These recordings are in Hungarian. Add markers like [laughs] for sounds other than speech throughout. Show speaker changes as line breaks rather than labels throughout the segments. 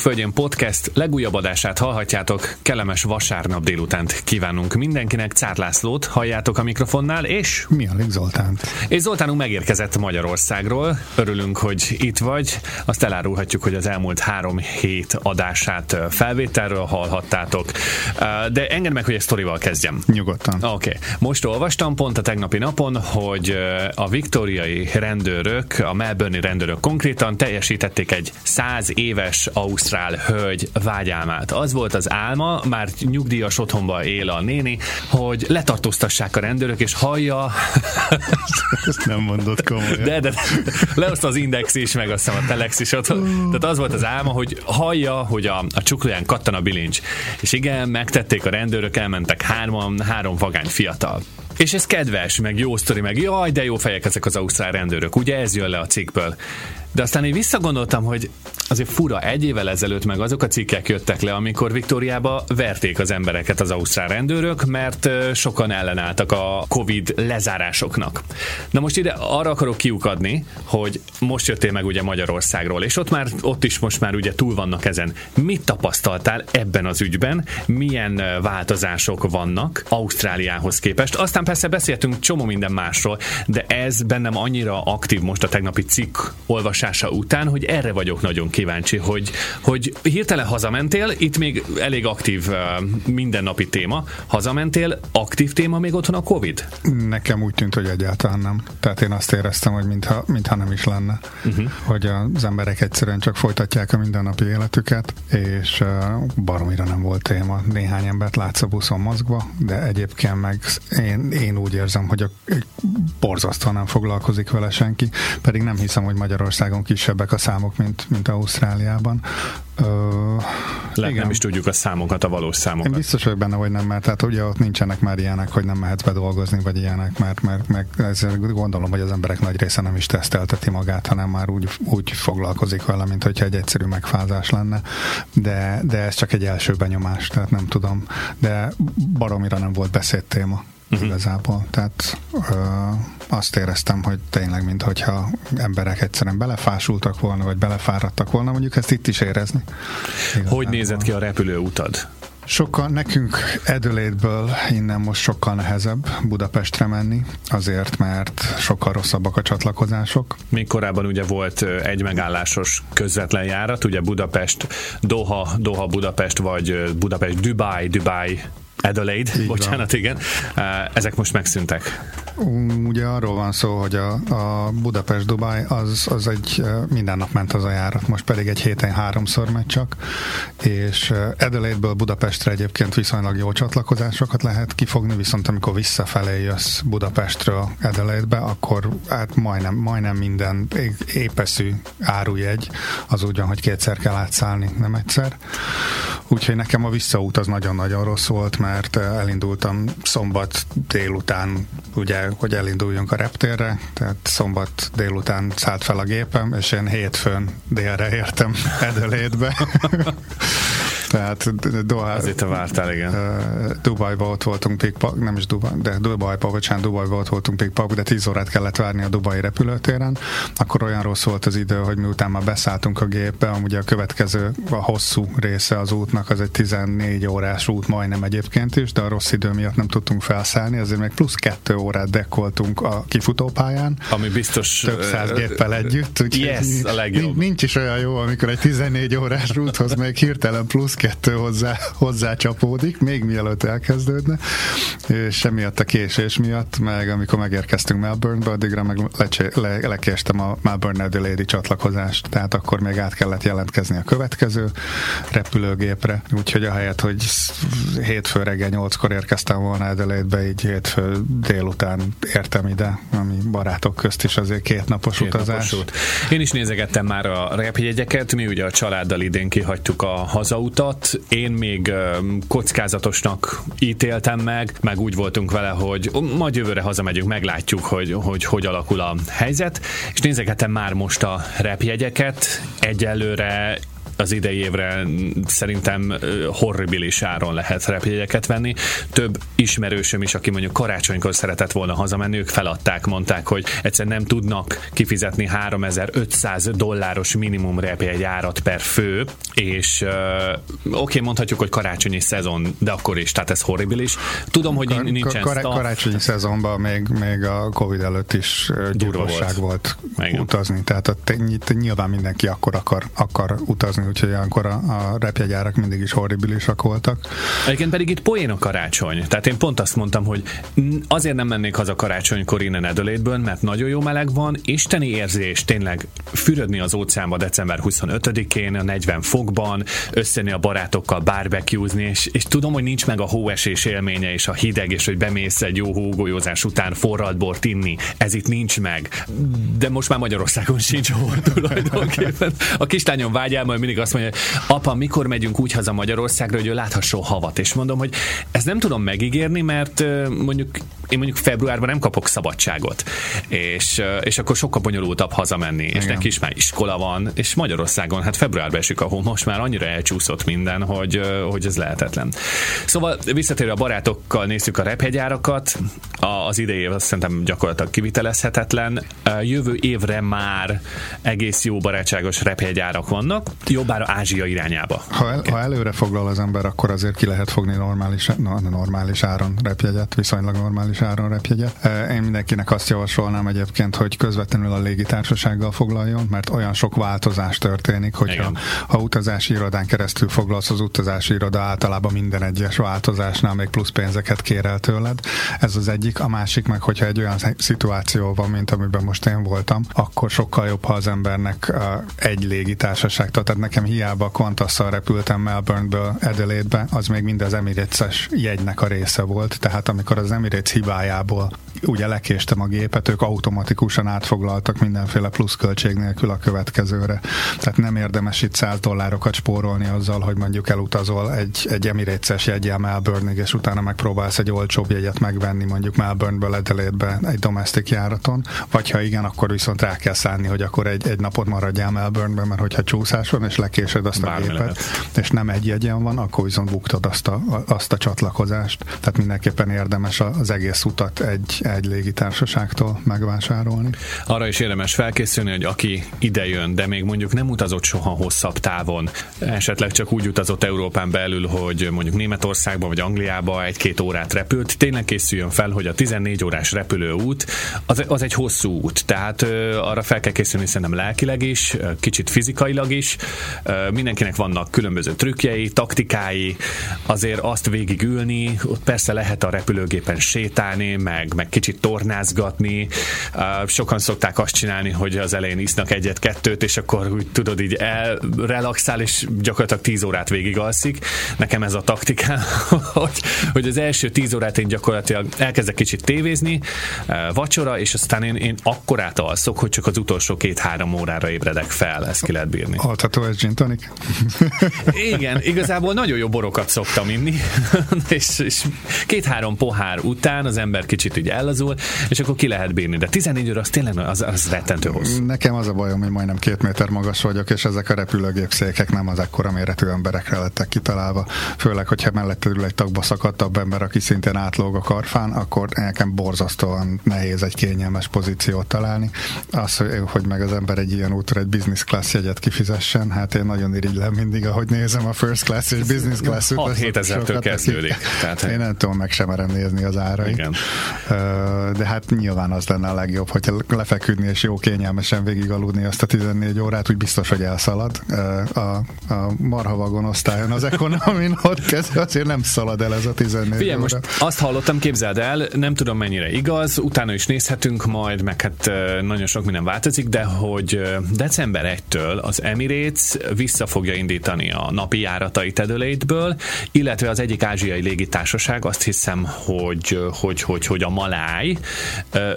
Kenguruk Földjén Podcast legújabb adását hallhatjátok. Kellemes vasárnap délutánt kívánunk mindenkinek. Cár Lászlót halljátok a mikrofonnál, és...
Mialik Zoltánt.
És Zoltánunk megérkezett Magyarországról. Örülünk, hogy itt vagy. Azt elárulhatjuk, hogy az elmúlt három hét adását felvételről hallhattátok. De engedd meg, hogy egy sztorival kezdjem.
Nyugodtan.
Oké. Okay. Most olvastam pont a tegnapi napon, hogy a viktoriai rendőrök, a melbourne rendőrök konkrétan teljesítették egy száz éves ausztrál hölgy vágyálmát. Az volt az álma, már nyugdíjas otthonba él a néni, hogy letartóztassák a rendőrök, és hallja... [laughs]
Ezt nem mondott komolyan.
De, de, lehozta az Index is, meg azt hiszem a Telex is otthon. Tehát az volt az álma, hogy hallja, hogy a, a csuklóján kattan a bilincs. És igen, megtették a rendőrök, elmentek hárman, három vagány fiatal. És ez kedves, meg jó sztori, meg jaj, de jó fejek ezek az ausztrál rendőrök. Ugye ez jön le a cikkből. De aztán én visszagondoltam, hogy azért fura, egy évvel ezelőtt meg azok a cikkek jöttek le, amikor Viktóriába verték az embereket az ausztrál rendőrök, mert sokan ellenálltak a Covid lezárásoknak. Na most ide arra akarok kiukadni, hogy most jöttél meg ugye Magyarországról, és ott már ott is most már ugye túl vannak ezen. Mit tapasztaltál ebben az ügyben? Milyen változások vannak Ausztráliához képest? Aztán persze beszéltünk csomó minden másról, de ez bennem annyira aktív most a tegnapi cikk olvasás olvasása után, hogy erre vagyok nagyon kíváncsi, hogy, hogy hirtelen hazamentél, itt még elég aktív mindennapi téma, hazamentél, aktív téma még otthon a Covid?
Nekem úgy tűnt, hogy egyáltalán nem. Tehát én azt éreztem, hogy mintha, mintha nem is lenne. Uh-huh. Hogy az emberek egyszerűen csak folytatják a mindennapi életüket, és baromira nem volt téma. Néhány embert látsz a buszon mozgva, de egyébként meg én, én úgy érzem, hogy a, borzasztóan nem foglalkozik vele senki, pedig nem hiszem, hogy Magyarország Magyarországon kisebbek a számok, mint, mint Ausztráliában.
Ö, Lehet igen. nem is tudjuk a számokat, a valós számokat.
Én biztos vagyok benne, hogy nem, mert tehát ugye ott nincsenek már ilyenek, hogy nem mehetsz bedolgozni, vagy ilyenek, mert, mert meg ezzel gondolom, hogy az emberek nagy része nem is tesztelteti magát, hanem már úgy, úgy foglalkozik vele, mint hogyha egy egyszerű megfázás lenne. De, de ez csak egy első benyomás, tehát nem tudom. De baromira nem volt beszédtéma uh-huh. igazából. Tehát ö, azt éreztem, hogy tényleg, mintha emberek egyszerűen belefásultak volna, vagy belefáradtak volna, mondjuk ezt itt is érezni.
Igazából. Hogy nézett ki a repülőutad?
Sokkal, nekünk Adelaide-ből innen most sokkal nehezebb Budapestre menni, azért, mert sokkal rosszabbak a csatlakozások.
Még korábban ugye volt egy megállásos közvetlen járat, ugye Budapest, Doha, Doha Budapest, vagy Budapest, Dubai, Dubai, Adelaide, Így bocsánat, van. igen. Ezek most megszűntek.
Ugye arról van szó, hogy a, a Budapest-Dubai az, az egy minden nap ment az a járat, most pedig egy héten háromszor megy csak, és Adelaide-ből Budapestre egyébként viszonylag jó csatlakozásokat lehet kifogni, viszont amikor visszafelé jössz Budapestről Adelaide-be, akkor hát majdnem, majdnem minden épeszű árujegy az úgy van, hogy kétszer kell átszállni, nem egyszer. Úgyhogy nekem a visszaút az nagyon-nagyon rossz volt, mert elindultam szombat délután, ugye, hogy elinduljunk a reptérre, tehát szombat délután szállt fel a gépem, és én hétfőn délre értem [laughs] Edelétbe. [laughs] Tehát
Doha, Azért vártál, igen.
Dubajba ott voltunk pikpak, nem is Dubaj, de Dubajba, bocsánat, Dubajba ott voltunk pikpak, de 10 órát kellett várni a Dubai repülőtéren. Akkor olyan rossz volt az idő, hogy miután már beszálltunk a gépbe, amúgy a következő, a hosszú része az útnak, az egy 14 órás út majdnem egyébként is, de a rossz idő miatt nem tudtunk felszállni, azért még plusz kettő órát dekkoltunk a kifutópályán.
Ami biztos...
Több száz géppel együtt.
Yes, a legjobb.
Nincs is olyan jó, amikor egy 14 órás úthoz még hirtelen plusz kettő hozzá, hozzá csapódik, még mielőtt elkezdődne, és emiatt a késés miatt, meg amikor megérkeztünk Melbournebe, addigra meg lecsé, le, lekéstem a Melbourne Adelaide csatlakozást, tehát akkor még át kellett jelentkezni a következő repülőgépre, úgyhogy ahelyett, hogy hétfő reggel nyolckor érkeztem volna Adelaide-be, így hétfő délután értem ide, ami barátok közt is azért két napos két utazás. Napos út.
Én is nézegettem már a repjegyeket, mi ugye a családdal idén kihagytuk a hazautat, én még kockázatosnak ítéltem meg, meg úgy voltunk vele, hogy majd jövőre hazamegyünk, meglátjuk, hogy hogy, hogy alakul a helyzet, és nézegetem már most a repjegyeket, egyelőre az idei évre szerintem horribilis áron lehet repjegyeket venni. Több ismerősöm is, aki mondjuk karácsonykor szeretett volna hazamenni, ők feladták, mondták, hogy egyszer nem tudnak kifizetni 3500 dolláros minimum repjegy árat per fő, és uh, oké, okay, mondhatjuk, hogy karácsonyi szezon, de akkor is, tehát ez horribilis. Tudom, hogy Kar- nincsen kar-
staff. Karácsonyi szezonban még, még a Covid előtt is gyilkosság volt, volt utazni, tehát ott nyilván mindenki akkor akar, akar utazni, úgyhogy ilyenkor a, a repjegyárak mindig is horribilisak voltak.
Egyébként pedig itt poén a karácsony. Tehát én pont azt mondtam, hogy azért nem mennék haza karácsonykor innen Edelétből, mert nagyon jó meleg van, isteni érzés tényleg fürödni az óceánba december 25-én, a 40 fokban, összeni a barátokkal barbecue és, és tudom, hogy nincs meg a hóesés élménye és a hideg, és hogy bemész egy jó hógolyózás után forralt bort inni. Ez itt nincs meg. De most már Magyarországon sincs hol [laughs] tulajdonképpen. A kislányom vágyál, majd mindig azt mondja, apa, mikor megyünk úgy haza Magyarországra, hogy ő láthasson havat. És mondom, hogy ezt nem tudom megígérni, mert mondjuk én mondjuk februárban nem kapok szabadságot, és, és akkor sokkal bonyolultabb hazamenni, Igen. és neki is már iskola van, és Magyarországon, hát februárban esik a hó, most már annyira elcsúszott minden, hogy, hogy ez lehetetlen. Szóval visszatérve a barátokkal nézzük a rephegyárakat, az idei év azt szerintem gyakorlatilag kivitelezhetetlen. Jövő évre már egész jó barátságos rephegyárak vannak, jobbára Ázsia irányába.
Ha, el, ha előre foglal az ember, akkor azért ki lehet fogni normális, normális áron repjegyet, viszonylag normális is áron repjegyet. Én mindenkinek azt javasolnám egyébként, hogy közvetlenül a légitársasággal foglaljon, mert olyan sok változás történik, hogyha ha utazási irodán keresztül foglalsz, az utazási iroda általában minden egyes változásnál még plusz pénzeket kér el tőled. Ez az egyik. A másik meg, hogyha egy olyan szituáció van, mint amiben most én voltam, akkor sokkal jobb, ha az embernek egy légitársaság, tehát nekem hiába Qantasszal repültem Melbourneből Adelaide-be, az még mind az Emirates-es jegynek a része volt, tehát amikor az Emirates hibá hibájából ugye lekéstem a gépet, ők automatikusan átfoglaltak mindenféle pluszköltség nélkül a következőre. Tehát nem érdemes itt 100 dollárokat spórolni azzal, hogy mondjuk elutazol egy, egy Emirates-es jegyel Melbourne-ig, és utána megpróbálsz egy olcsóbb jegyet megvenni mondjuk Melbourne-ből Adelaide-be egy domestic járaton, vagy ha igen, akkor viszont rá kell szállni, hogy akkor egy, egy napot maradjál Melbourne-ben, mert hogyha csúszás van, és lekésed azt Bármi a gépet, lehet. és nem egy jegyen van, akkor viszont buktad azt a, azt a csatlakozást. Tehát mindenképpen érdemes az egész utat egy, egy légitársaságtól megvásárolni.
Arra is érdemes felkészülni, hogy aki ide jön, de még mondjuk nem utazott soha hosszabb távon, esetleg csak úgy utazott Európán belül, hogy mondjuk Németországba vagy Angliába egy-két órát repült, tényleg készüljön fel, hogy a 14 órás repülőút az, az egy hosszú út, tehát ö, arra fel kell készülni szerintem lelkileg is, kicsit fizikailag is, mindenkinek vannak különböző trükkjei, taktikái, azért azt végigülni, ott persze lehet a repülőgépen sétálni, meg, meg kicsit tornázgatni. Sokan szokták azt csinálni, hogy az elején isznak egyet-kettőt, és akkor úgy tudod, így elrelaxál, és gyakorlatilag 10 órát végig alszik. Nekem ez a taktikám, [laughs] hogy, hogy az első 10 órát én gyakorlatilag elkezdek kicsit tévézni, vacsora, és aztán én, én akkorát alszok, hogy csak az utolsó két-három órára ébredek fel, ezt ki lehet bírni.
Altató ez gin tonic?
Igen, igazából nagyon jó borokat szoktam inni, [laughs] és, és két-három pohár után az ember kicsit így ellazul, és akkor ki lehet bírni. De 14 óra az tényleg az, az rettentő hosszú.
Nekem az a bajom, hogy majdnem két méter magas vagyok, és ezek a repülőgép székek nem az ekkora méretű emberekre lettek kitalálva. Főleg, hogyha mellett ül egy tagba szakadtabb ember, aki szintén átlóg a karfán, akkor nekem borzasztóan nehéz egy kényelmes pozíciót találni. Az, hogy meg az ember egy ilyen útra egy business class jegyet kifizessen, hát én nagyon irigylem mindig, ahogy nézem a first class és business class
6-7 ezertől kezdődik.
Tehát, én nem tudom meg sem merem nézni az árait. Igen de hát nyilván az lenne a legjobb, hogyha lefeküdni és jó kényelmesen végig aludni azt a 14 órát, úgy biztos, hogy elszalad. A, a marhavagon osztályon az ekonomin ott kezd, azért nem szalad el ez a 14 Figyelj, óra.
most azt hallottam, képzeld el, nem tudom mennyire igaz, utána is nézhetünk majd, meg hát nagyon sok minden változik, de hogy december 1-től az Emirates vissza fogja indítani a napi járatait Adelaide-ből, illetve az egyik ázsiai légitársaság azt hiszem, hogy, hogy hogy, hogy, a Maláj,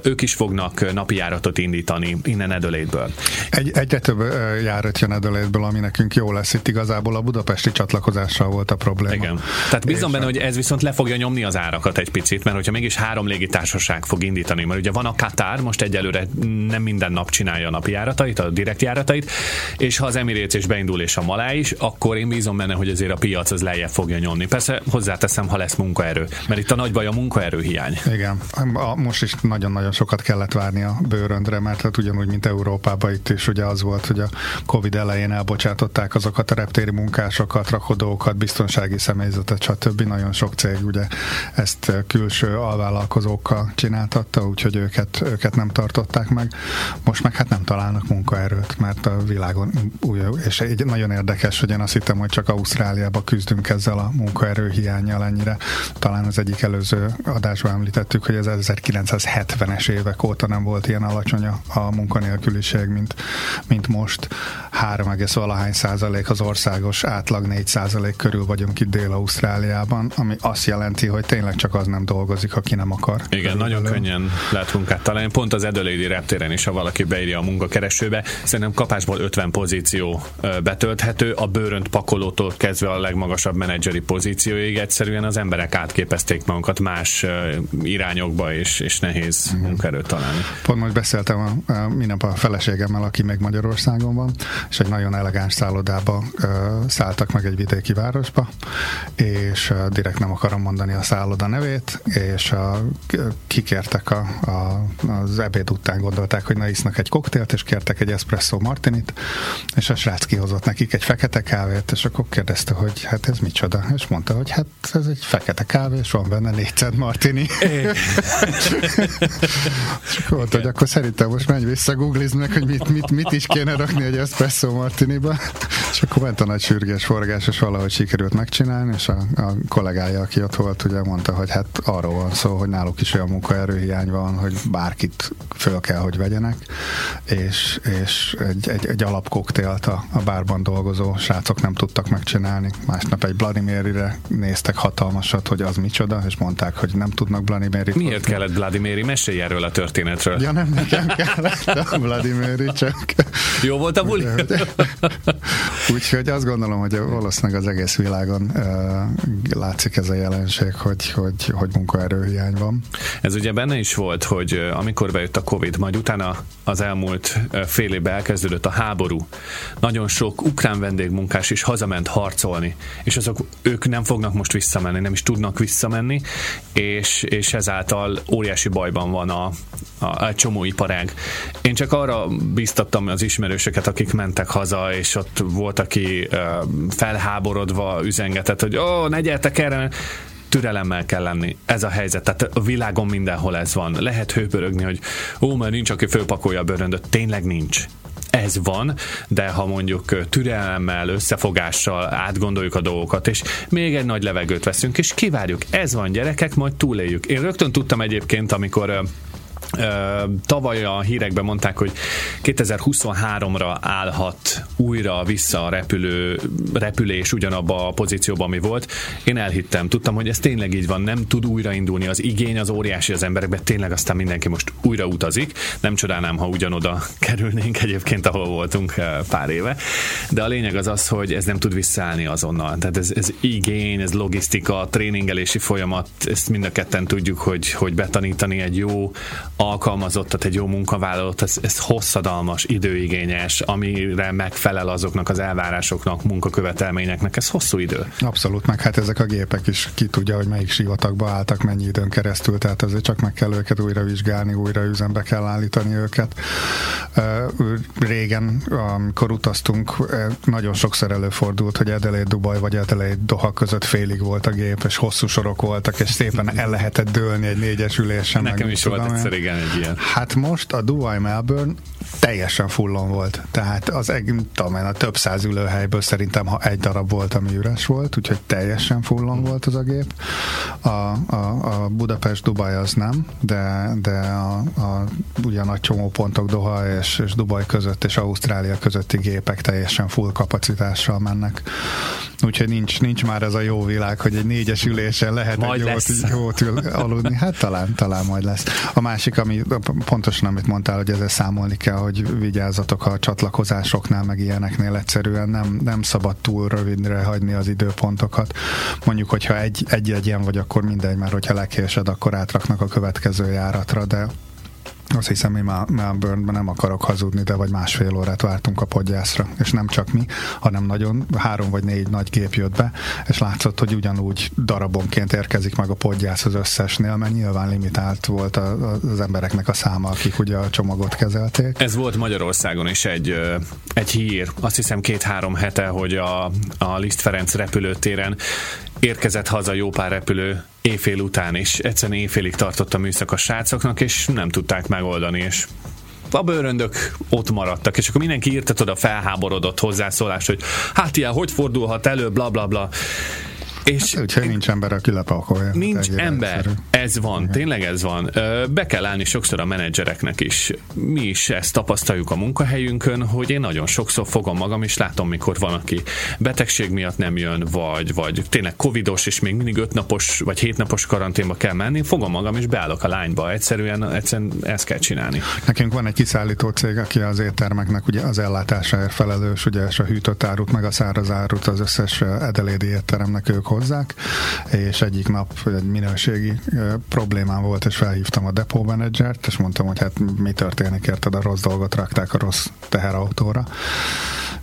ők is fognak napi járatot indítani innen Edölétből.
Egy, egyre több járat jön Edölétből, ami nekünk jó lesz. Itt igazából a budapesti csatlakozással volt a probléma.
Igen. Tehát bízom benne, hogy ez viszont le fogja nyomni az árakat egy picit, mert hogyha mégis három légitársaság fog indítani, mert ugye van a Qatar, most egyelőre nem minden nap csinálja a napi járatait, a direkt járatait, és ha az Emirates is beindul és a Malá is, akkor én bízom benne, hogy azért a piac az lejjebb fogja nyomni. Persze hozzáteszem, ha lesz munkaerő, mert itt a nagy baj a munkaerő hiány.
Igen, a, most is nagyon-nagyon sokat kellett várni a bőröndre, mert hát ugyanúgy, mint Európában itt is ugye az volt, hogy a Covid elején elbocsátották azokat a reptéri munkásokat, rakodókat, biztonsági személyzetet, stb. Nagyon sok cég ugye ezt külső alvállalkozókkal csináltatta, úgyhogy őket, őket nem tartották meg. Most meg hát nem találnak munkaerőt, mert a világon új, és egy nagyon érdekes, hogy én azt hittem, hogy csak Ausztráliába küzdünk ezzel a munkaerő hiányjal ennyire. Talán az egyik előző adásban említettük, hogy az 1970-es évek óta nem volt ilyen alacsony a munkanélküliség, mint, mint most. 3, valahány százalék az országos átlag 4 százalék körül vagyunk itt Dél-Ausztráliában, ami azt jelenti, hogy tényleg csak az nem dolgozik, aki nem akar.
Igen, Körülbelül. nagyon könnyen lehet munkát találni. Pont az Adelaide reptéren is, ha valaki beírja a munkakeresőbe, szerintem kapásból 50 pozíció betölthető, a bőrönt pakolótól kezdve a legmagasabb menedzseri pozícióig egyszerűen az emberek átképezték magukat más irányokba, és, és nehéz Igen. munkaerőt találni.
Pont most beszéltem a, a, minap a feleségemmel, aki meg Magyarországon van, és egy nagyon elegáns szállodába uh, szálltak meg egy vidéki városba, és uh, direkt nem akarom mondani a szálloda nevét, és a, kikértek a, a, az ebéd után gondolták, hogy na isznak egy koktélt, és kértek egy espresso martinit, és a srác kihozott nekik egy fekete kávét, és akkor kérdezte, hogy hát ez micsoda, és mondta, hogy hát ez egy fekete kávé, és van benne 400 martini. [laughs] és akkor mondta, hogy akkor szerintem most menj vissza, googlizd meg, hogy mit, mit, mit is kéne rakni egy espresso martiniba, és akkor ment a nagy sürgés forgás, és valahogy sikerült megcsinálni, és a, a kollégája, aki ott volt, ugye mondta, hogy hát arról van szó, hogy náluk is olyan munkaerőhiány van, hogy bárkit föl kell, hogy vegyenek, és, és egy, egy, egy alapkoktélt a, a bárban dolgozó srácok nem tudtak megcsinálni. Másnap egy Vladimirire néztek hatalmasat, hogy az micsoda, és mondták, hogy nem tudnak Vladimirit.
Miért hozni. kellett Vladimiri? Mesélj erről a történetről.
Ja, nem nekem kellett a Vladimiri, csak...
Jó volt a buli? [laughs]
Úgyhogy azt gondolom, hogy valószínűleg az egész világon uh, látszik ez a jelenség, hogy, hogy, hogy munkaerőhiány van.
Ez ugye benne is volt, hogy amikor bejött a Covid, majd utána az elmúlt fél évben elkezdődött a háború. Nagyon sok ukrán vendégmunkás is hazament harcolni, és azok ők nem fognak most visszamenni, nem is tudnak visszamenni, és, és ezáltal óriási bajban van a, a, a csomó iparág. Én csak arra biztattam az ismerősöket, akik mentek haza, és ott volt, aki felháborodva üzengetett, hogy ó, oh, ne gyertek erre, türelemmel kell lenni. Ez a helyzet. Tehát a világon mindenhol ez van. Lehet hőpörögni, hogy ó, mert nincs, aki fölpakolja a bőröndöt. Tényleg nincs ez van, de ha mondjuk türelemmel, összefogással átgondoljuk a dolgokat, és még egy nagy levegőt veszünk, és kivárjuk, ez van gyerekek, majd túléljük. Én rögtön tudtam egyébként, amikor Tavaly a hírekben mondták, hogy 2023-ra állhat újra vissza a repülő, repülés ugyanabba a pozícióban, ami volt. Én elhittem, tudtam, hogy ez tényleg így van, nem tud újraindulni, az igény az óriási az emberekben, tényleg aztán mindenki most újra utazik. Nem csodálnám, ha ugyanoda [laughs] kerülnénk egyébként, ahol voltunk pár éve. De a lényeg az az, hogy ez nem tud visszaállni azonnal. Tehát ez, ez igény, ez logisztika, tréningelési folyamat, ezt mind a ketten tudjuk, hogy, hogy betanítani egy jó alkalmazottat, egy jó munkavállalót, ez, ez hosszadalmas, időigényes, amire megfelel azoknak az elvárásoknak, munkakövetelményeknek, ez hosszú idő.
Abszolút, meg hát ezek a gépek is ki tudja, hogy melyik sivatagba álltak, mennyi időn keresztül, tehát azért csak meg kell őket újra vizsgálni, újra üzembe kell állítani őket. Régen, amikor utaztunk, nagyon sokszor előfordult, hogy Adelaide Dubai vagy Adelaide Doha között félig volt a gép, és hosszú sorok voltak, és szépen el lehetett dőlni egy négyes ülésen.
Nekem is volt egyszer, igen, egy ilyen.
Hát most a Dubai Melbourne teljesen fullon volt. Tehát az tudom én, a több száz ülőhelyből szerintem ha egy darab volt, ami üres volt, úgyhogy teljesen fullon volt az a gép. A, a, a Budapest-Dubaj az nem, de, de a, a ugyan a csomó pontok Doha és, és Dubaj között és Ausztrália közötti gépek teljesen full kapacitással mennek. Úgyhogy nincs, nincs már ez a jó világ, hogy egy négyes ülésen lehet majd egy jót, jót ül, aludni. Hát talán, talán majd lesz. A másik, ami pontosan amit mondtál, hogy ezzel számolni kell, hogy vigyázzatok a csatlakozásoknál, meg ilyeneknél egyszerűen nem, nem szabad túl rövidre hagyni az időpontokat. Mondjuk, hogyha egy, egy legyen vagy, akkor mindegy, mert hogyha lekésed, akkor átraknak a következő járatra, de azt hiszem, én már Melbourne-ben nem akarok hazudni, de vagy másfél órát vártunk a podgyászra, és nem csak mi, hanem nagyon három vagy négy nagy gép jött be, és látszott, hogy ugyanúgy darabonként érkezik meg a podgyász az összesnél, mert nyilván limitált volt az embereknek a száma, akik ugye a csomagot kezelték.
Ez volt Magyarországon is egy, egy hír, azt hiszem két-három hete, hogy a, a Liszt Ferenc repülőtéren érkezett haza jó pár repülő éjfél után is. Egyszerűen éjfélig tartott a műszak a srácoknak, és nem tudták megoldani, és a bőröndök ott maradtak, és akkor mindenki írta oda felháborodott hozzászólást, hogy hát ilyen, hogy fordulhat elő, bla bla bla.
És hát, úgyhogy nincs ember, aki lepakolja.
Nincs ember, egyszerű. ez van, Igen. tényleg ez van. Be kell állni sokszor a menedzsereknek is. Mi is ezt tapasztaljuk a munkahelyünkön, hogy én nagyon sokszor fogom magam, és látom, mikor van, aki betegség miatt nem jön, vagy, vagy tényleg covidos, és még mindig ötnapos vagy hétnapos karanténba kell menni, fogom magam, és beállok a lányba. Egyszerűen, egyszerűen ezt kell csinálni.
Nekünk van egy kiszállító cég, aki az éttermeknek ugye az ellátásáért felelős, ugye és a hűtött árut, meg a száraz árut az összes edelédi étteremnek ők hozzák, és egyik nap egy minőségi problémám volt, és felhívtam a depó menedzsert, és mondtam, hogy hát mi történik, érted, a rossz dolgot rakták a rossz teherautóra.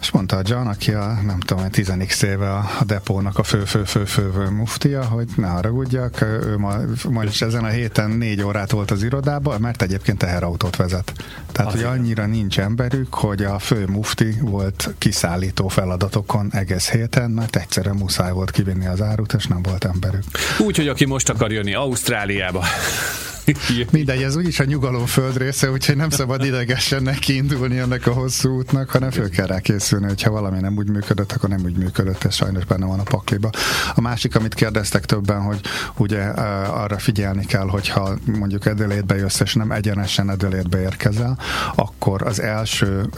És mondta a John, aki a, nem tudom, 10 éve a, a depónak a fő-fő-fő-fő muftia, hogy ne haragudjak, ő ma, ma is ezen a héten négy órát volt az irodában, mert egyébként teherautót vezet. Tehát, hogy annyira nincs emberük, hogy a fő mufti volt kiszállító feladatokon egész héten, mert egyszerűen muszáj volt kivinni az árut, és nem volt emberük.
Úgy, hogy aki most akar jönni Ausztráliába, [laughs]
Mindegy, ez úgyis a nyugalom földrésze, úgyhogy nem szabad idegesen neki indulni ennek a hosszú útnak, hanem föl kell rá készülni, hogyha valami nem úgy működött, akkor nem úgy működött, ez sajnos benne van a pakliba. A másik, amit kérdeztek többen, hogy ugye arra figyelni kell, hogyha mondjuk Edelétbe jössz, és nem egyenesen Edelétbe érkezel, akkor az első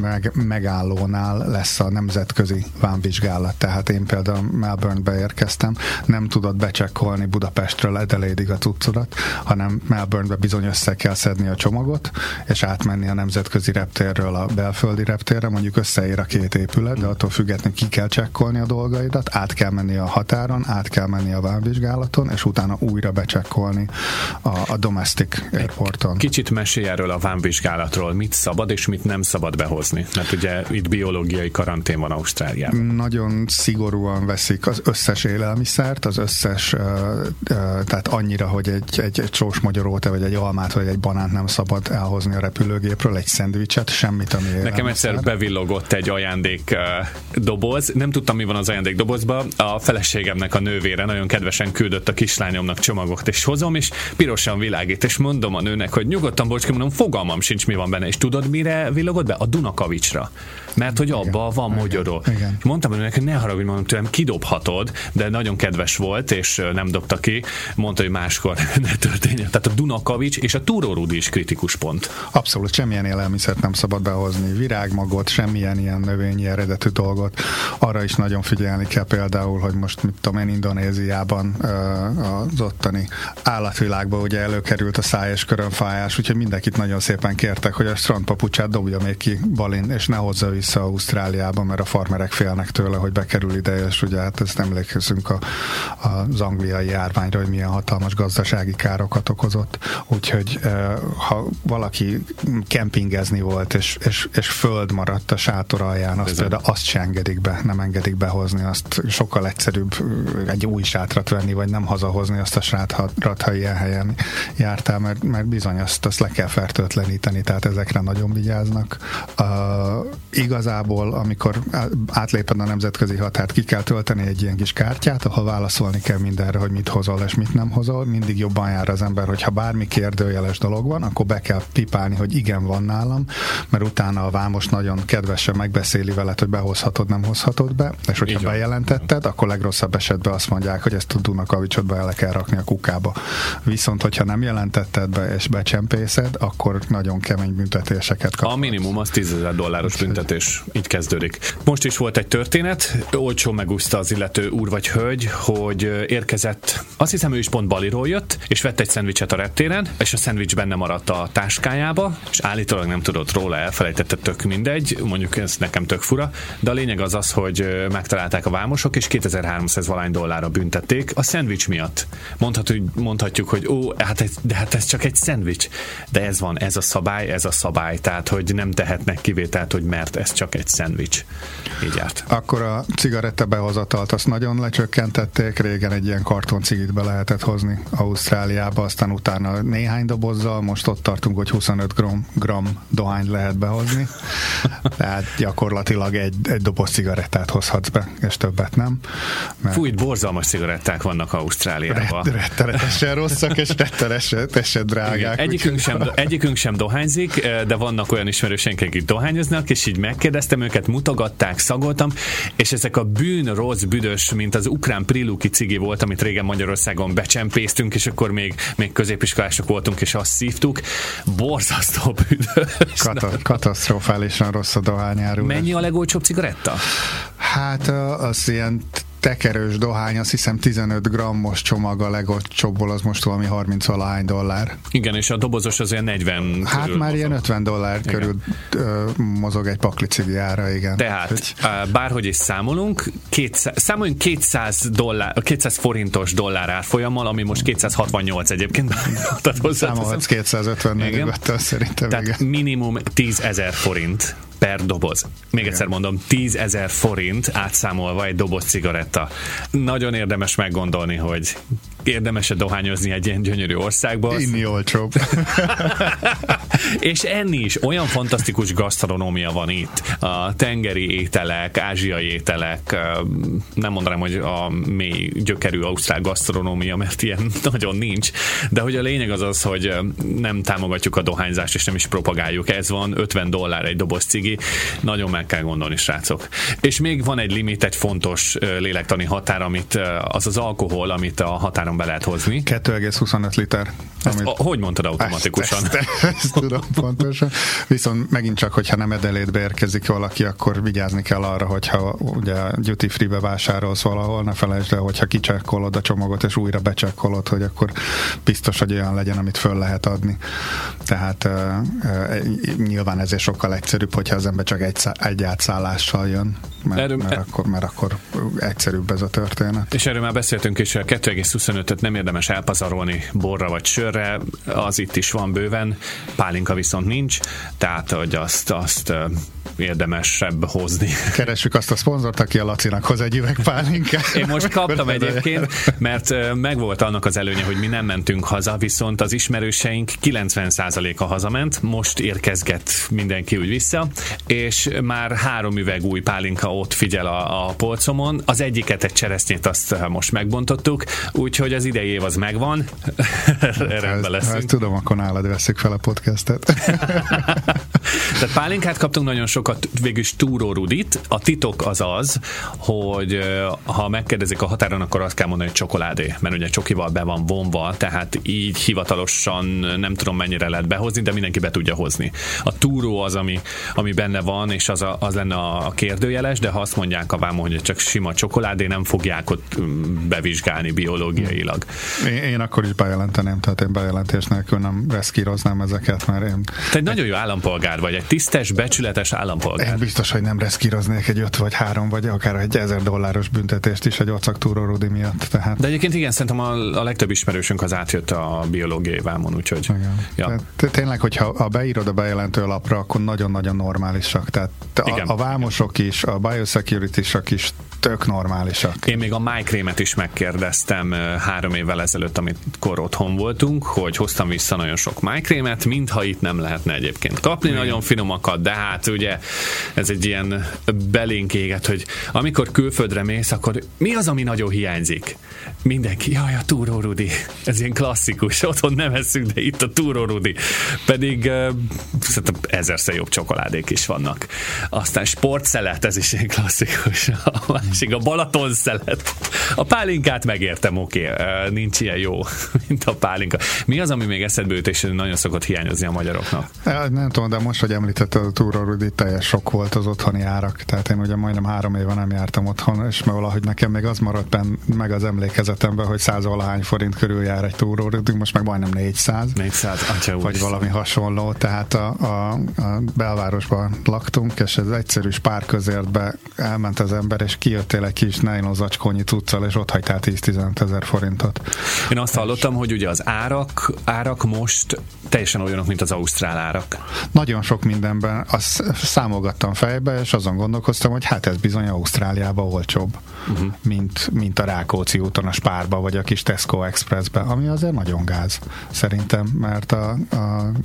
meg, megállónál lesz a nemzetközi vámvizsgálat. Tehát én például Melbourne-be érkeztem, nem tudod becsekkolni Budapestről Edelédig a cuccodat, hanem Melbournebe bizony össze kell szedni a csomagot, és átmenni a nemzetközi reptérről a belföldi reptérre, mondjuk összeér a két épület, de attól függetlenül ki kell csekkolni a dolgaidat, át kell menni a határon, át kell menni a vámvizsgálaton, és utána újra becsekkolni a, a domestic airporton.
Kicsit mesélj erről a vámvizsgálatról, mit szabad és mit nem szabad behozni, mert ugye itt biológiai karantén van Ausztráliában.
Nagyon szigorúan veszik az összes élelmiszert, az összes, tehát annyira, hogy egy, egy, egy sós magyaróta, vagy egy almát, vagy egy banánt nem szabad elhozni a repülőgépről, egy szendvicset, semmit, ami
Nekem egyszer bevillogott egy ajándék doboz, nem tudtam, mi van az ajándék dobozba, a feleségemnek a nővére nagyon kedvesen küldött a kislányomnak csomagot, és hozom, és pirosan világít, és mondom a nőnek, hogy nyugodtan, bocs, mondom, fogalmam sincs, mi van benne, és tudod, mire villogott be? A Dunakavicsra mert hogy abba van mogyoró. És mondtam hogy ne haragudj, mondom tőlem, kidobhatod, de nagyon kedves volt, és nem dobta ki. Mondta, hogy máskor [laughs] ne történjen. Tehát a Dunakavics és a Túrórudi is kritikus pont.
Abszolút, semmilyen élelmiszert nem szabad behozni. Virágmagot, semmilyen ilyen növényi eredetű dolgot. Arra is nagyon figyelni kell például, hogy most, mit tudom én, Indonéziában az ottani állatvilágban ugye előkerült a száj és körönfájás, úgyhogy mindenkit nagyon szépen kértek, hogy a strandpapucsát dobja még ki Balin, és ne hozza vissza Ausztráliába, mert a farmerek félnek tőle, hogy bekerül ide, és ugye hát ezt emlékezünk a, az angliai járványra, hogy milyen hatalmas gazdasági károkat okozott. Úgyhogy ha valaki kempingezni volt, és, és, és föld maradt a sátor alján, azt például azt se engedik be, nem engedik behozni, azt sokkal egyszerűbb egy új sátrat venni, vagy nem hazahozni azt a sátrat, ha ilyen helyen jártál, mert, mert bizony azt, azt le kell fertőtleníteni, tehát ezekre nagyon vigyáznak. Uh, igaz, igazából, amikor átléped a nemzetközi határt, ki kell tölteni egy ilyen kis kártyát, ahol válaszolni kell mindenre, hogy mit hozol és mit nem hozol. Mindig jobban jár az ember, hogyha bármi kérdőjeles dolog van, akkor be kell pipálni, hogy igen, van nálam, mert utána a vámos nagyon kedvesen megbeszéli veled, hogy behozhatod, nem hozhatod be, és hogyha Így bejelentetted, akkor legrosszabb esetben azt mondják, hogy ezt a Dunakavicsot be kell rakni a kukába. Viszont, hogyha nem jelentetted be és becsempészed, akkor nagyon kemény büntetéseket kap.
A minimum az 10 ezer dolláros büntetés. Így kezdődik. Most is volt egy történet, olcsó megúszta az illető úr vagy hölgy, hogy érkezett, azt hiszem ő is pont Baliról jött, és vett egy szendvicset a reptéren, és a szendvics benne maradt a táskájába, és állítólag nem tudott róla, elfelejtette tök mindegy, mondjuk ez nekem tök fura, de a lényeg az az, hogy megtalálták a vámosok, és 2300 valány dollárra büntették a szendvics miatt. Mondhatjuk, mondhatjuk hogy ó, hát ez, de hát ez csak egy szendvics. De ez van, ez a szabály, ez a szabály, tehát hogy nem tehetnek kivételt, hogy mert ez csak egy szendvics. Így járt.
Akkor a cigaretta behozatalt azt nagyon lecsökkentették, régen egy ilyen kartoncigit be lehetett hozni Ausztráliába, aztán utána néhány dobozzal, most ott tartunk, hogy 25 gram, gram dohányt lehet behozni. Tehát gyakorlatilag egy, egy doboz cigarettát hozhatsz be, és többet nem.
Mert... Fújt, borzalmas cigaretták vannak Ausztráliában.
Rettenetesen rosszak, és rettenetesen drágák. Igen,
egyikünk, sem, egyikünk sem dohányzik, de vannak olyan ismerőseink, akik dohányoznak, és így megkérdeztem őket, mutogatták, szagoltam, és ezek a bűn, rossz, büdös, mint az ukrán priluki cigi volt, amit régen Magyarországon becsempésztünk, és akkor még, még középiskolások voltunk, és azt szívtuk. Borzasztó büdös.
Kata- katasztrofálisan rossz a dohányárulás.
Mennyi a legolcsóbb cigaretta?
Hát az ilyen tekerős dohány, azt hiszem 15 grammos csomag a legolcsóbbból, az most valami 30 valahány dollár.
Igen, és a dobozos az ilyen 40
Hát már mozog. ilyen 50 dollár igen. körül ö, mozog egy pakli cigi ára, igen.
Tehát, Hogy... bárhogy is számolunk, 200, számoljunk 200, dollár, 200 forintos dollár árfolyammal, ami most 268 egyébként. [laughs]
Számolhatsz 254 szerintem.
Tehát igen. minimum 10 ezer forint per doboz. Még Igen. egyszer mondom, 10 ezer forint átszámolva egy doboz cigaretta. Nagyon érdemes meggondolni, hogy érdemes-e dohányozni egy ilyen gyönyörű országba.
Inni olcsóbb. [laughs] [laughs]
és enni is. Olyan fantasztikus gasztronómia van itt. A tengeri ételek, ázsiai ételek, nem mondanám, hogy a mély gyökerű ausztrál gasztronómia, mert ilyen [laughs] nagyon nincs, de hogy a lényeg az az, hogy nem támogatjuk a dohányzást, és nem is propagáljuk. Ez van, 50 dollár egy doboz cigi. Nagyon meg kell gondolni, srácok. És még van egy limit, egy fontos lélektani határ, amit az az alkohol, amit a határon áron be lehet hozni.
2,25 liter.
Ezt amit... a, hogy mondtad automatikusan?
Ezt, ezt, ezt tudom pontosan. Viszont megint csak, hogyha nem edelétbe érkezik valaki, akkor vigyázni kell arra, hogyha ugye duty free-be vásárolsz valahol, ne felejtsd el, hogyha kicsekkolod a csomagot, és újra becsekkolod, hogy akkor biztos, hogy olyan legyen, amit föl lehet adni. Tehát uh, uh, nyilván ezért sokkal egyszerűbb, hogyha az ember csak egy, egy átszállással jön, mert, erről, mert, akkor, mert akkor egyszerűbb ez a történet.
És erről már beszéltünk is, a 2,25-öt nem érdemes elpazarolni borra vagy sörre, az itt is van bőven, pálinka viszont nincs, tehát hogy azt, azt érdemesebb hozni.
Keressük azt a szponzort, aki a Lacinak hoz egy üveg pálinkát.
Én most kaptam egyébként, mert megvolt annak az előnye, hogy mi nem mentünk haza, viszont az ismerőseink 90%-a hazament, most érkezget mindenki úgy vissza, és már három üveg új pálinka ott figyel a, a polcomon. Az egyiket egy cseresznyét azt most megbontottuk, úgyhogy az idei év az megvan. [laughs] Rendben leszünk. Ha ezt
tudom, akkor nálad veszik fel a podcastet. [laughs]
Tehát pálinkát kaptunk nagyon sokat, végülis túró rudit. A titok az az, hogy ha megkérdezik a határon, akkor azt kell mondani, hogy csokoládé, mert ugye csokival be van vonva, tehát így hivatalosan nem tudom mennyire lehet behozni, de mindenki be tudja hozni. A túró az, ami, ami benne van, és az, a, az lenne a kérdőjeles, de ha azt mondják a vámon, hogy csak sima csokoládé, nem fogják ott mm, bevizsgálni biológiailag.
Én, én akkor is bejelenteném, tehát én bejelentés nélkül nem reszkíroznám ezeket, mert én...
Te egy nagyon jó állampolgár vagy, egy tisztes, becsületes állampolgár.
Én biztos, hogy nem reszkíroznék egy 5 vagy 3 vagy akár egy 1000 dolláros büntetést is egy ocaktúró Rudi miatt. Tehát...
De egyébként igen, szerintem a, a legtöbb ismerősünk az átjött a biológiai vámon, úgyhogy... Igen.
Ja. tényleg, hogyha a beírod a bejelentő lapra, akkor nagyon-nagyon normálisak. Tehát a, a vámosok is, a biosecurity is tök normálisak.
Én még a májkrémet is megkérdeztem három évvel ezelőtt, amikor otthon voltunk, hogy hoztam vissza nagyon sok májkrémet, mintha itt nem lehetne egyébként kapni Igen. nagyon finomakat, de hát ugye ez egy ilyen belénk éget, hogy amikor külföldre mész, akkor mi az, ami nagyon hiányzik? Mindenki, jaj, a túró Rudi. Ez ilyen klasszikus, otthon nem eszünk, de itt a túró Rudi. Pedig uh, szerintem ezerszer jobb csokoládék is vannak. Aztán sportszelet, ez is ilyen klasszikus. A másik, a Balaton szelet. A pálinkát megértem, oké, okay. uh, nincs ilyen jó, mint a pálinka. Mi az, ami még eszedbe jut, és nagyon szokott hiányozni a magyaroknak?
Nem tudom, de most, hogy említetted a túró Rudi, teljes sok volt az otthoni árak. Tehát én ugye majdnem három éve nem jártam otthon, és valahogy nekem még az maradt ben, meg az emlékezetemben, hogy száz valahány forint körül jár egy túró Rudi, most meg majdnem 400.
400, atya
Vagy valami hasonló. Tehát a, a, a belvárosban laktunk, és ez egyszerű spárközértbe elment az ember, és kijöttél egy kis nylon zacskónyi és ott hagytál 10-15 ezer forintot.
Én azt hallottam, hogy ugye az árak, árak most teljesen olyanok, mint az ausztrál árak.
Nagyon sok mindenben azt számolgattam fejbe, és azon gondolkoztam, hogy hát ez bizony Ausztráliában olcsóbb, uh-huh. mint, mint a Rákóczi úton a Spárba, vagy a kis Tesco Expressbe, ami azért nagyon gáz, szerintem, mert a, a,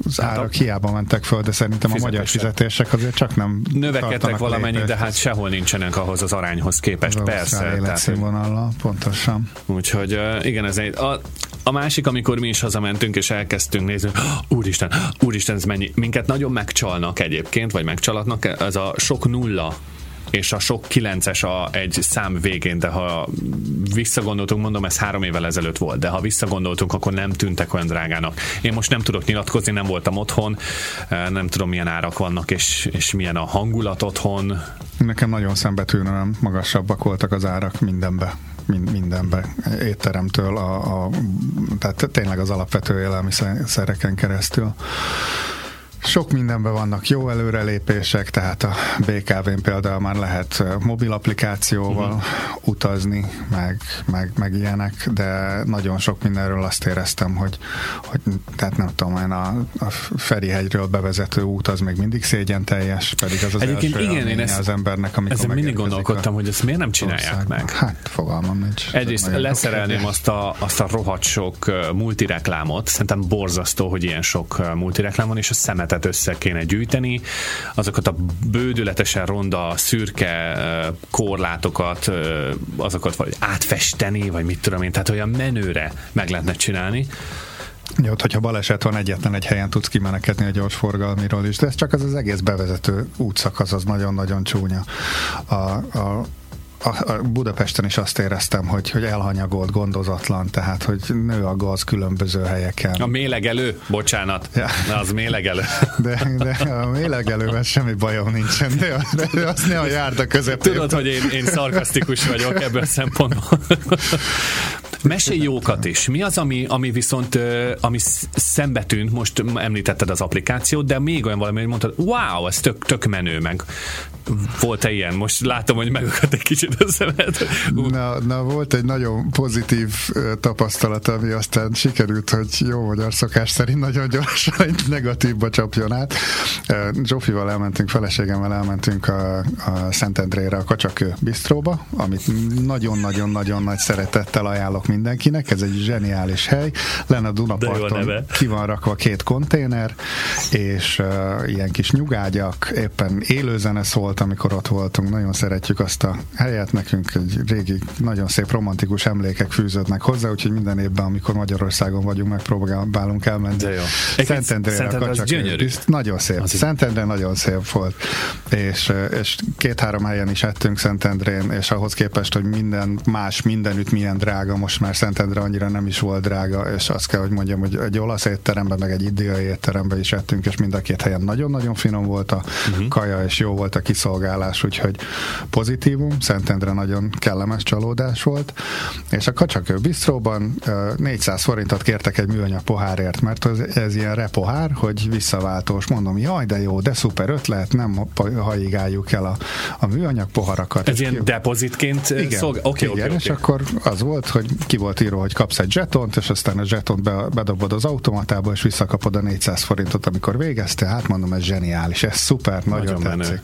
az hát árak a... hiába mentek föl, de szerintem a magyar fizetések azért csak nem
Növekedtek valamennyi, de hát sehol nincsenek ahhoz az arányhoz képest, az persze.
Életszínvonallal, pontosan.
Úgyhogy igen, ez egy, a, a másik, amikor mi is hazamentünk, és elkezdtünk nézni, úristen, úristen, ez mennyi. Minket nagyon megcsalnak egyébként, vagy megcsalatnak, ez a sok nulla és a sok kilences a egy szám végén, de ha visszagondoltunk, mondom, ez három évvel ezelőtt volt, de ha visszagondoltunk, akkor nem tűntek olyan drágának. Én most nem tudok nyilatkozni, nem voltam otthon, nem tudom milyen árak vannak, és, és milyen a hangulat otthon.
Nekem nagyon szembetűnően magasabbak voltak az árak mindenbe mindenbe, étteremtől, a, a, tehát tényleg az alapvető élelmiszereken keresztül. Sok mindenben vannak jó előrelépések, tehát a BKV-n például már lehet mobil applikációval uh-huh. utazni, meg, meg, meg ilyenek, de nagyon sok mindenről azt éreztem, hogy, hogy tehát nem tudom, én a, a Ferihegyről bevezető út az még mindig szégyen teljes, pedig az az Egyébként első igen, én ezt, az embernek, amikor
Ezen mindig gondolkodtam, hogy ezt miért nem csinálják országban. meg.
Hát fogalmam nincs.
Egyrészt leszerelném azt a, azt a rohadt sok multireklámot, szerintem borzasztó, hogy ilyen sok multireklám van, és a szemetet ötletet össze kéne gyűjteni, azokat a bődületesen ronda, szürke korlátokat, azokat vagy átfesteni, vagy mit tudom én, tehát olyan menőre meg lehetne csinálni.
Jó, hogyha baleset van, egyetlen egy helyen tudsz kimeneketni a gyorsforgalmiról is, de ez csak az az egész bevezető útszakasz, az nagyon-nagyon csúnya. A, a, a, a Budapesten is azt éreztem, hogy, hogy elhanyagolt, gondozatlan, tehát hogy nő a gaz különböző helyeken.
A mélegelő, bocsánat, ja. az mélegelő. [laughs]
De, de a mélegelővel semmi bajom nincsen, de, de azt ne a járda közepén.
Tudod, hogy én, én szarkasztikus vagyok ebből a szempontból. Mesélj jókat is. Mi az, ami, ami viszont ami szembe tűnt, most említetted az applikációt, de még olyan valami, hogy mondtad, wow, ez tök, tök menő, meg volt-e ilyen? Most látom, hogy megakadt egy kicsit a szemed.
Na, na, volt egy nagyon pozitív tapasztalat, ami aztán sikerült, hogy jó magyar szokás szerint nagyon gyorsan egy negatívba csapjon át. Zsófival elmentünk, feleségemmel elmentünk a, a Szentendrére, a Kacsakő bistróba, amit nagyon-nagyon-nagyon nagy szeretettel ajánlok mindenkinek. Ez egy zseniális hely. Lenne a Dunaparton ki van rakva két konténer, és uh, ilyen kis nyugágyak, éppen élőzene szólt, volt, amikor ott voltunk. Nagyon szeretjük azt a helyet, nekünk egy régi, nagyon szép romantikus emlékek fűződnek hozzá, úgyhogy minden évben, amikor Magyarországon vagyunk, megpróbálunk elmenni. De jó.
Szentendrére, gyönyörű.
Nagyon szép. Szentendre nagyon szép volt. És, és két-három helyen is ettünk Szentendrén, és ahhoz képest, hogy minden más mindenütt milyen drága, most már Szentendre annyira nem is volt drága, és azt kell, hogy mondjam, hogy egy olasz étteremben, meg egy indiai étteremben is ettünk, és mind a két helyen nagyon-nagyon finom volt a uh-huh. kaja, és jó volt a kiszolgálás szolgálás, úgyhogy pozitívum, Szentendre nagyon kellemes csalódás volt, és a Kacsakő Bistróban 400 forintot kértek egy műanyag pohárért, mert ez, ez ilyen repohár, hogy visszaváltós. Mondom, jaj, de jó, de szuper ötlet, nem haigáljuk el a, a műanyag poharakat.
Ez ilyen ki... depozitként
igen, szolgál? Okay, igen, okay, és okay. akkor az volt, hogy ki volt írva, hogy kapsz egy zsetont, és aztán a zsetont be, bedobod az automatába, és visszakapod a 400 forintot, amikor végezte. Hát mondom, ez zseniális, ez szuper, nagyon, nagyon tetszik. Menő.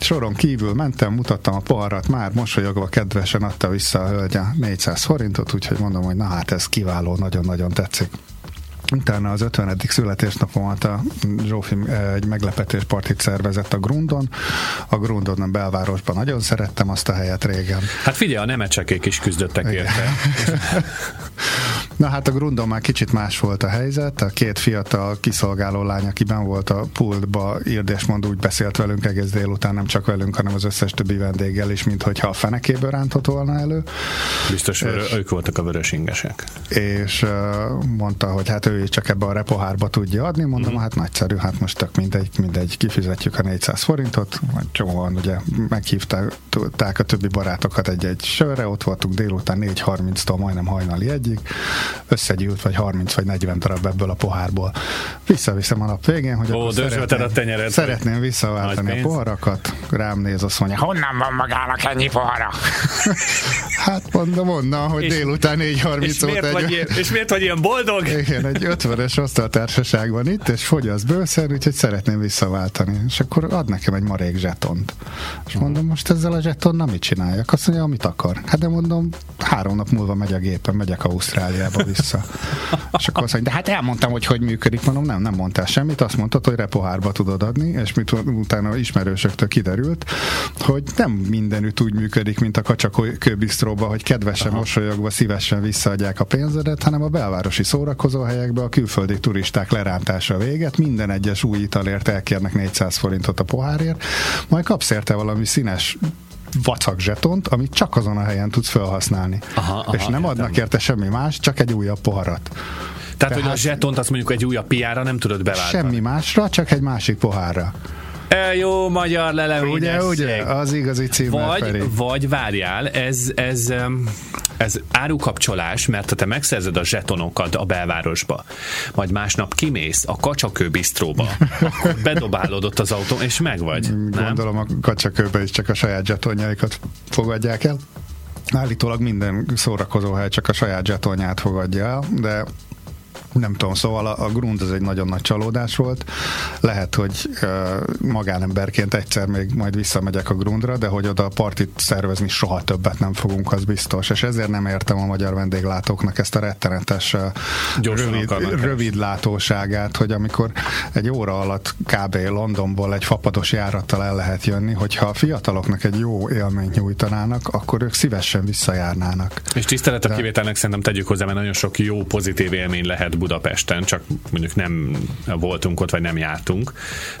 Soron kívül mentem, mutattam a poharat, már mosolyogva kedvesen adta vissza a hölgy 400 forintot, úgyhogy mondom, hogy na hát ez kiváló, nagyon-nagyon tetszik. Utána az 50. születésnapomat a Zsófi egy meglepetéspartit szervezett a Grundon. A Grundon a belvárosban nagyon szerettem azt a helyet régen.
Hát figyelj, a nemecsekék is küzdöttek érte. [laughs]
Na hát a Grundon már kicsit más volt a helyzet. A két fiatal kiszolgáló lány, aki ben volt a pultba, írd és mond, úgy beszélt velünk egész délután, nem csak velünk, hanem az összes többi vendéggel is, mint hogyha a fenekéből rántott volna elő.
Biztos, és, ők voltak a vörös ingesek.
És uh, mondta, hogy hát ő is csak ebbe a repohárba tudja adni, mondom, mm. hát nagyszerű, hát most tök mindegy, mindegy, kifizetjük a 400 forintot, csomóan ugye meghívták a többi barátokat egy-egy sörre, ott voltunk délután 4.30-tól majdnem hajnali egyik, összegyűlt vagy 30 vagy 40 darab ebből a pohárból. Visszaviszem a nap végén, hogy
Ó, szeretném, a tenyered,
szeretném visszaváltani a poharakat, rám néz, azt mondja, honnan van magának ennyi pohara? [laughs] hát mondom onnan, hogy és, délután 4.30 óta.
Egy... Vagy ilyen, és miért vagy ilyen boldog?
Igen, egy 50-es asztaltársaság van itt, és fogy az bőszer, úgyhogy szeretném visszaváltani. És akkor ad nekem egy marék zsetont. És mondom, most ezzel a zsetonnal mit csináljak? Azt mondja, amit akar. Hát de mondom, három nap múlva megy a gépen, megyek Ausztráliába vissza. és akkor azt mondja, de hát elmondtam, hogy hogy működik. Mondom, nem, nem mondtál semmit, azt mondtad, hogy repohárba tudod adni, és mit, utána ismerősöktől kiderült, hogy nem mindenütt úgy működik, mint a kacsakőbisztróba, hogy kedvesen, Aha. mosolyogva, szívesen visszaadják a pénzedet, hanem a belvárosi szórakozóhelyekbe a külföldi turisták lerántása véget, minden egyes új italért elkérnek 400 forintot a pohárért, majd kapsz érte valami színes vacak zsetont, amit csak azon a helyen tudsz felhasználni. Aha, aha, és nem adnak érte semmi más, csak egy újabb poharat.
Tehát, Tehát hogy a zsetont azt mondjuk egy újabb piára nem tudod beváltani.
Semmi másra, csak egy másik pohárra.
E, jó magyar leleményes.
Ugye, ugye, az igazi címmel
vagy, vagy várjál, ez, ez, ez árukapcsolás, mert ha te megszerzed a zsetonokat a belvárosba, majd másnap kimész a kacsakő [laughs] akkor bedobálod ott az autó, és megvagy.
Gondolom
nem?
a kacsakőbe is csak a saját zsetonjaikat fogadják el. Állítólag minden szórakozóhely csak a saját zsetonját fogadja el, de nem tudom, szóval a, a Grund az egy nagyon nagy csalódás volt. Lehet, hogy uh, magánemberként egyszer még majd visszamegyek a Grundra, de hogy oda a partit szervezni soha többet nem fogunk, az biztos. És ezért nem értem a magyar vendéglátóknak ezt a rettenetes rövid, rövid látóságát, hogy amikor egy óra alatt kb. Londonból egy fapados járattal el lehet jönni, hogyha a fiataloknak egy jó élményt nyújtanának, akkor ők szívesen visszajárnának.
És tisztelet a de... kivételnek szerintem tegyük hozzá, mert nagyon sok jó pozitív élmény lehet Budapesten, csak mondjuk nem voltunk ott, vagy nem jártunk,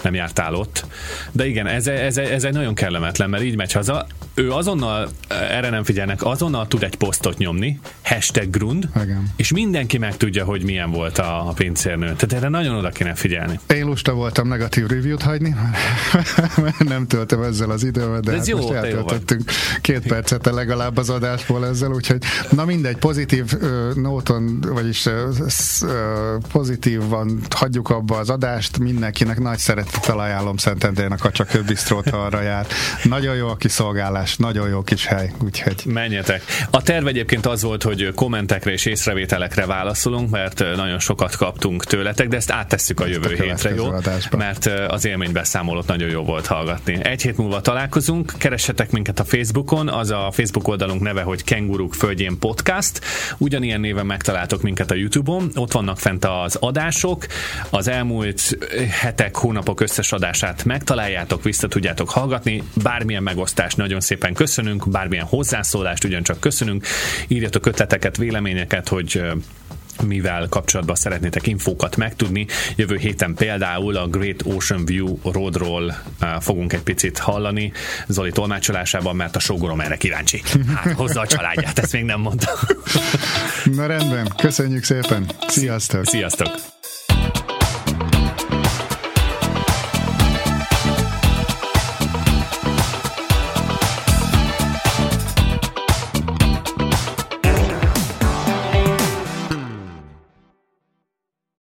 nem jártál ott. De igen, ez, ez, ez egy nagyon kellemetlen, mert így megy haza. Ő azonnal, erre nem figyelnek, azonnal tud egy posztot nyomni, hashtag grund, igen. és mindenki meg tudja, hogy milyen volt a, a pincérnő. Tehát erre nagyon oda kéne figyelni.
Én lusta voltam negatív review-t hagyni, mert nem töltöm ezzel az időmet, de, de hát jó, most eltöltöttünk két percet legalább az adásból ezzel, úgyhogy na mindegy, pozitív uh, nóton, vagyis uh, pozitívan hagyjuk abba az adást, mindenkinek nagy szeretettel ajánlom Szentendrének a csak bisztrót arra jár. Nagyon jó a kiszolgálás, nagyon jó kis hely, úgyhogy...
Menjetek. A terv egyébként az volt, hogy kommentekre és észrevételekre válaszolunk, mert nagyon sokat kaptunk tőletek, de ezt áttesszük a jövő a hétre, jó? Adásba. Mert az élménybeszámolót nagyon jó volt hallgatni. Egy hét múlva találkozunk, keressetek minket a Facebookon, az a Facebook oldalunk neve, hogy Kenguruk Földjén Podcast. Ugyanilyen néven megtaláltok minket a YouTube-on, ott vannak fent az adások, az elmúlt hetek, hónapok összes adását megtaláljátok, vissza tudjátok hallgatni, bármilyen megosztást nagyon szépen köszönünk, bármilyen hozzászólást ugyancsak köszönünk, írjatok ötleteket, véleményeket, hogy mivel kapcsolatban szeretnétek infókat megtudni. Jövő héten például a Great Ocean View Roadról fogunk egy picit hallani Zoli tolmácsolásában, mert a sógorom erre kíváncsi. Hát hozza a családját, ezt még nem mondtam.
Na rendben, köszönjük szépen. Sziasztok!
Sziasztok!